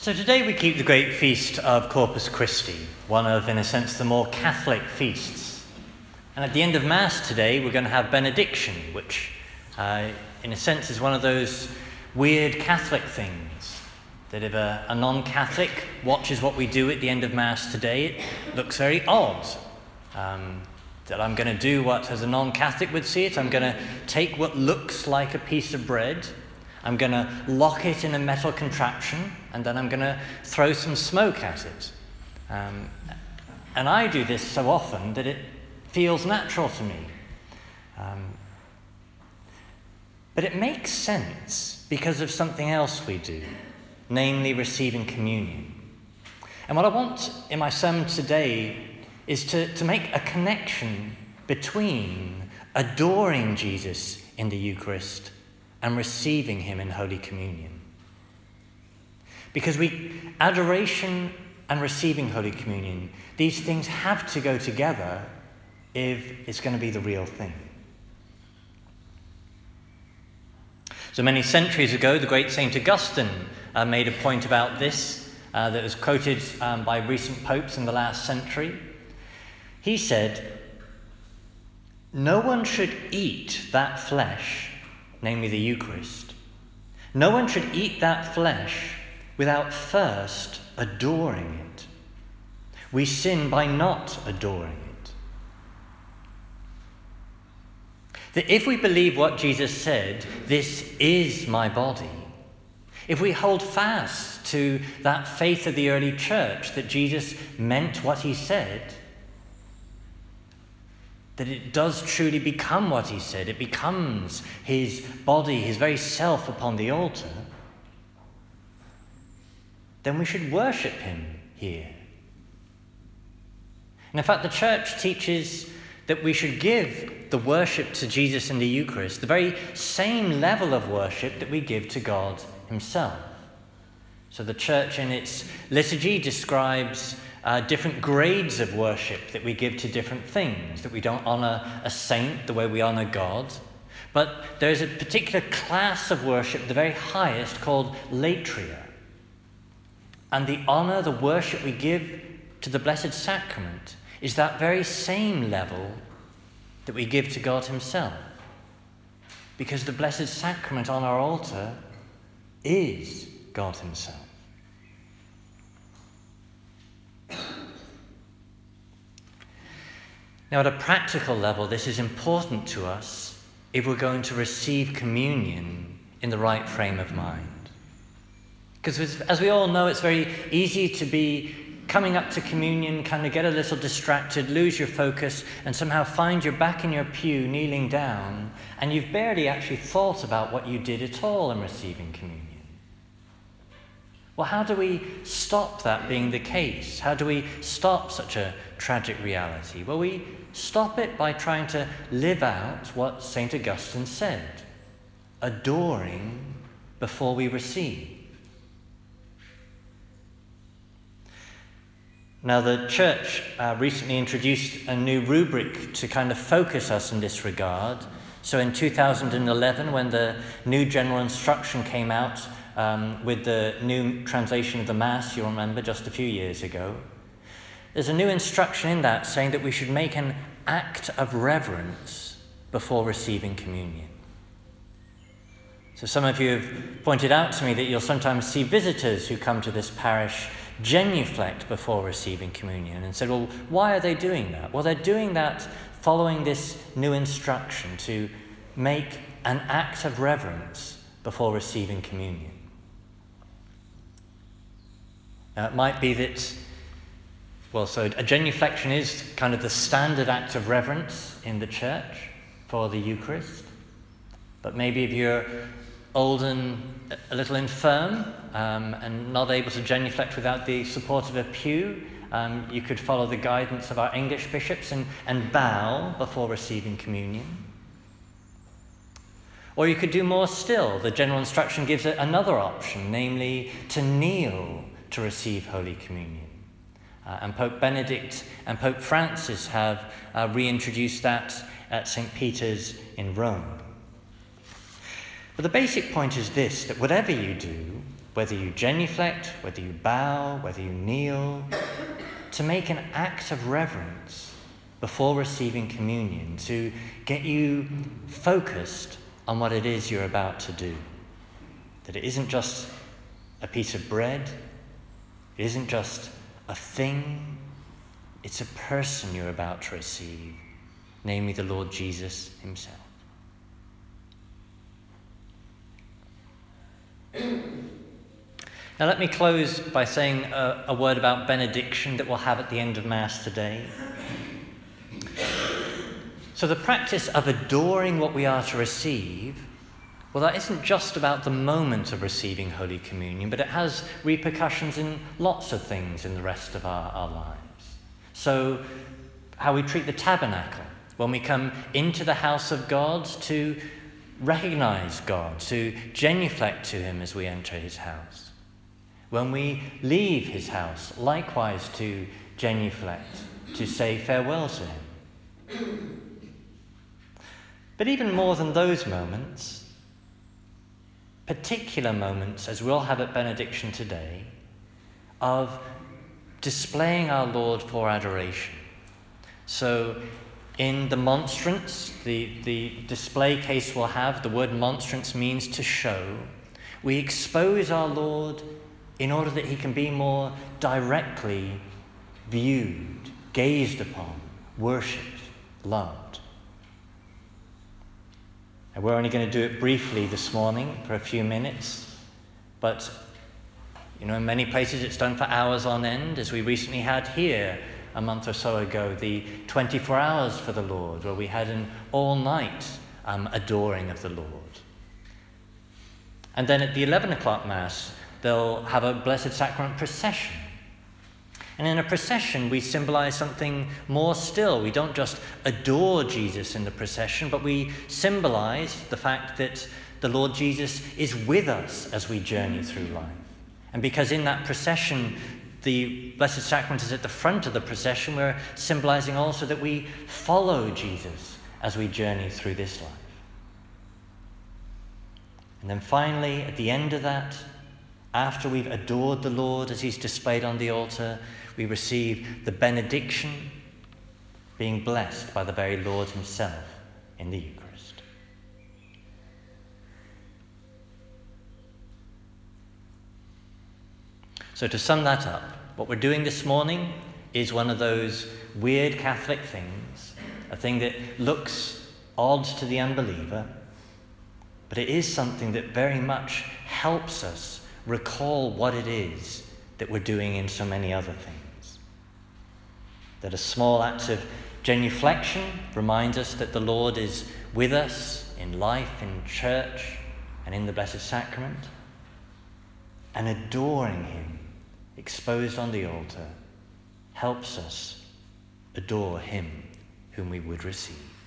So today we keep the great feast of Corpus Christi, one of, in a sense, the more Catholic feasts. And at the end of Mass today, we're going to have benediction, which, uh, in a sense, is one of those weird Catholic things that if a, a non Catholic watches what we do at the end of Mass today, it looks very odd. Um, that I'm going to do what, as a non Catholic would see it, I'm going to take what looks like a piece of bread I'm going to lock it in a metal contraption and then I'm going to throw some smoke at it. Um, and I do this so often that it feels natural to me. Um, but it makes sense because of something else we do, namely receiving communion. And what I want in my sermon today is to, to make a connection between adoring Jesus in the Eucharist and receiving Him in Holy Communion. Because we, adoration and receiving Holy Communion, these things have to go together if it's going to be the real thing. So many centuries ago, the great St. Augustine uh, made a point about this uh, that was quoted um, by recent popes in the last century. He said, No one should eat that flesh namely the Eucharist. No one should eat that flesh without first adoring it. We sin by not adoring it. That if we believe what Jesus said, this is my body, if we hold fast to that faith of the early church that Jesus meant what he said, that it does truly become what he said. It becomes his body, his very self upon the altar. Then we should worship him here. And in fact, the church teaches that we should give the worship to Jesus in the Eucharist the very same level of worship that we give to God himself. So the church in its liturgy describes uh, different grades of worship that we give to different things, that we don't honor a saint the way we honor God. But there's a particular class of worship, the very highest, called latria. And the honor, the worship we give to the Blessed Sacrament is that very same level that we give to God Himself. Because the Blessed Sacrament on our altar is God Himself. Now, at a practical level, this is important to us if we're going to receive communion in the right frame of mind. Because, as we all know, it's very easy to be coming up to communion, kind of get a little distracted, lose your focus, and somehow find you're back in your pew, kneeling down, and you've barely actually thought about what you did at all in receiving communion. Well, how do we stop that being the case? How do we stop such a tragic reality? Well, we stop it by trying to live out what St. Augustine said adoring before we receive. Now, the church uh, recently introduced a new rubric to kind of focus us in this regard. So, in 2011, when the new general instruction came out um, with the new translation of the Mass, you'll remember, just a few years ago. There's a new instruction in that saying that we should make an act of reverence before receiving communion. So, some of you have pointed out to me that you'll sometimes see visitors who come to this parish genuflect before receiving communion and said, Well, why are they doing that? Well, they're doing that following this new instruction to make an act of reverence before receiving communion. Now, it might be that, well, so a genuflection is kind of the standard act of reverence in the church for the Eucharist. But maybe if you're old and a little infirm um, and not able to genuflect without the support of a pew, um, you could follow the guidance of our English bishops and, and bow before receiving communion. Or you could do more still. The general instruction gives another option, namely to kneel to receive Holy Communion. Uh, and Pope Benedict and Pope Francis have uh, reintroduced that at St. Peter's in Rome. But the basic point is this that whatever you do, whether you genuflect, whether you bow, whether you kneel, to make an act of reverence before receiving communion, to get you focused on what it is you're about to do. That it isn't just a piece of bread, it isn't just a thing, it's a person you're about to receive, namely the Lord Jesus Himself. Now, let me close by saying a, a, word about benediction that we'll have at the end of Mass today. So, the practice of adoring what we are to receive, well, that isn't just about the moment of receiving Holy Communion, but it has repercussions in lots of things in the rest of our, our lives. So, how we treat the tabernacle when we come into the house of God to recognize God, to genuflect to Him as we enter His house when we leave his house, likewise to genuflect, to say farewell to him. But even more than those moments, particular moments, as we'll have at benediction today, of displaying our Lord for adoration. So, in the monstrance, the, the display case we'll have, the word monstrance means to show. We expose our Lord in order that he can be more directly viewed, gazed upon, worshipped, loved. And we're only going to do it briefly this morning for a few minutes, but you know, in many places it's done for hours on end, as we recently had here a month or so ago, the 24 hours for the Lord, where we had an all night um, adoring of the Lord. And then at the 11 o'clock Mass, they'll have a Blessed Sacrament procession. And in a procession, we symbolize something more still. We don't just adore Jesus in the procession, but we symbolize the fact that the Lord Jesus is with us as we journey through life. And because in that procession, the Blessed Sacrament is at the front of the procession, we're symbolizing also that we follow Jesus as we journey through this life. And then finally, at the end of that, after we've adored the Lord as he's displayed on the altar, we receive the benediction, being blessed by the very Lord himself in the Eucharist. So, to sum that up, what we're doing this morning is one of those weird Catholic things, a thing that looks odd to the unbeliever, but it is something that very much helps us recall what it is that we're doing in so many other things. That a small act of genuflection reminds us that the Lord is with us in life, in church, and in the Blessed Sacrament. And adoring Him, exposed on the altar, helps us adore Him whom we would receive.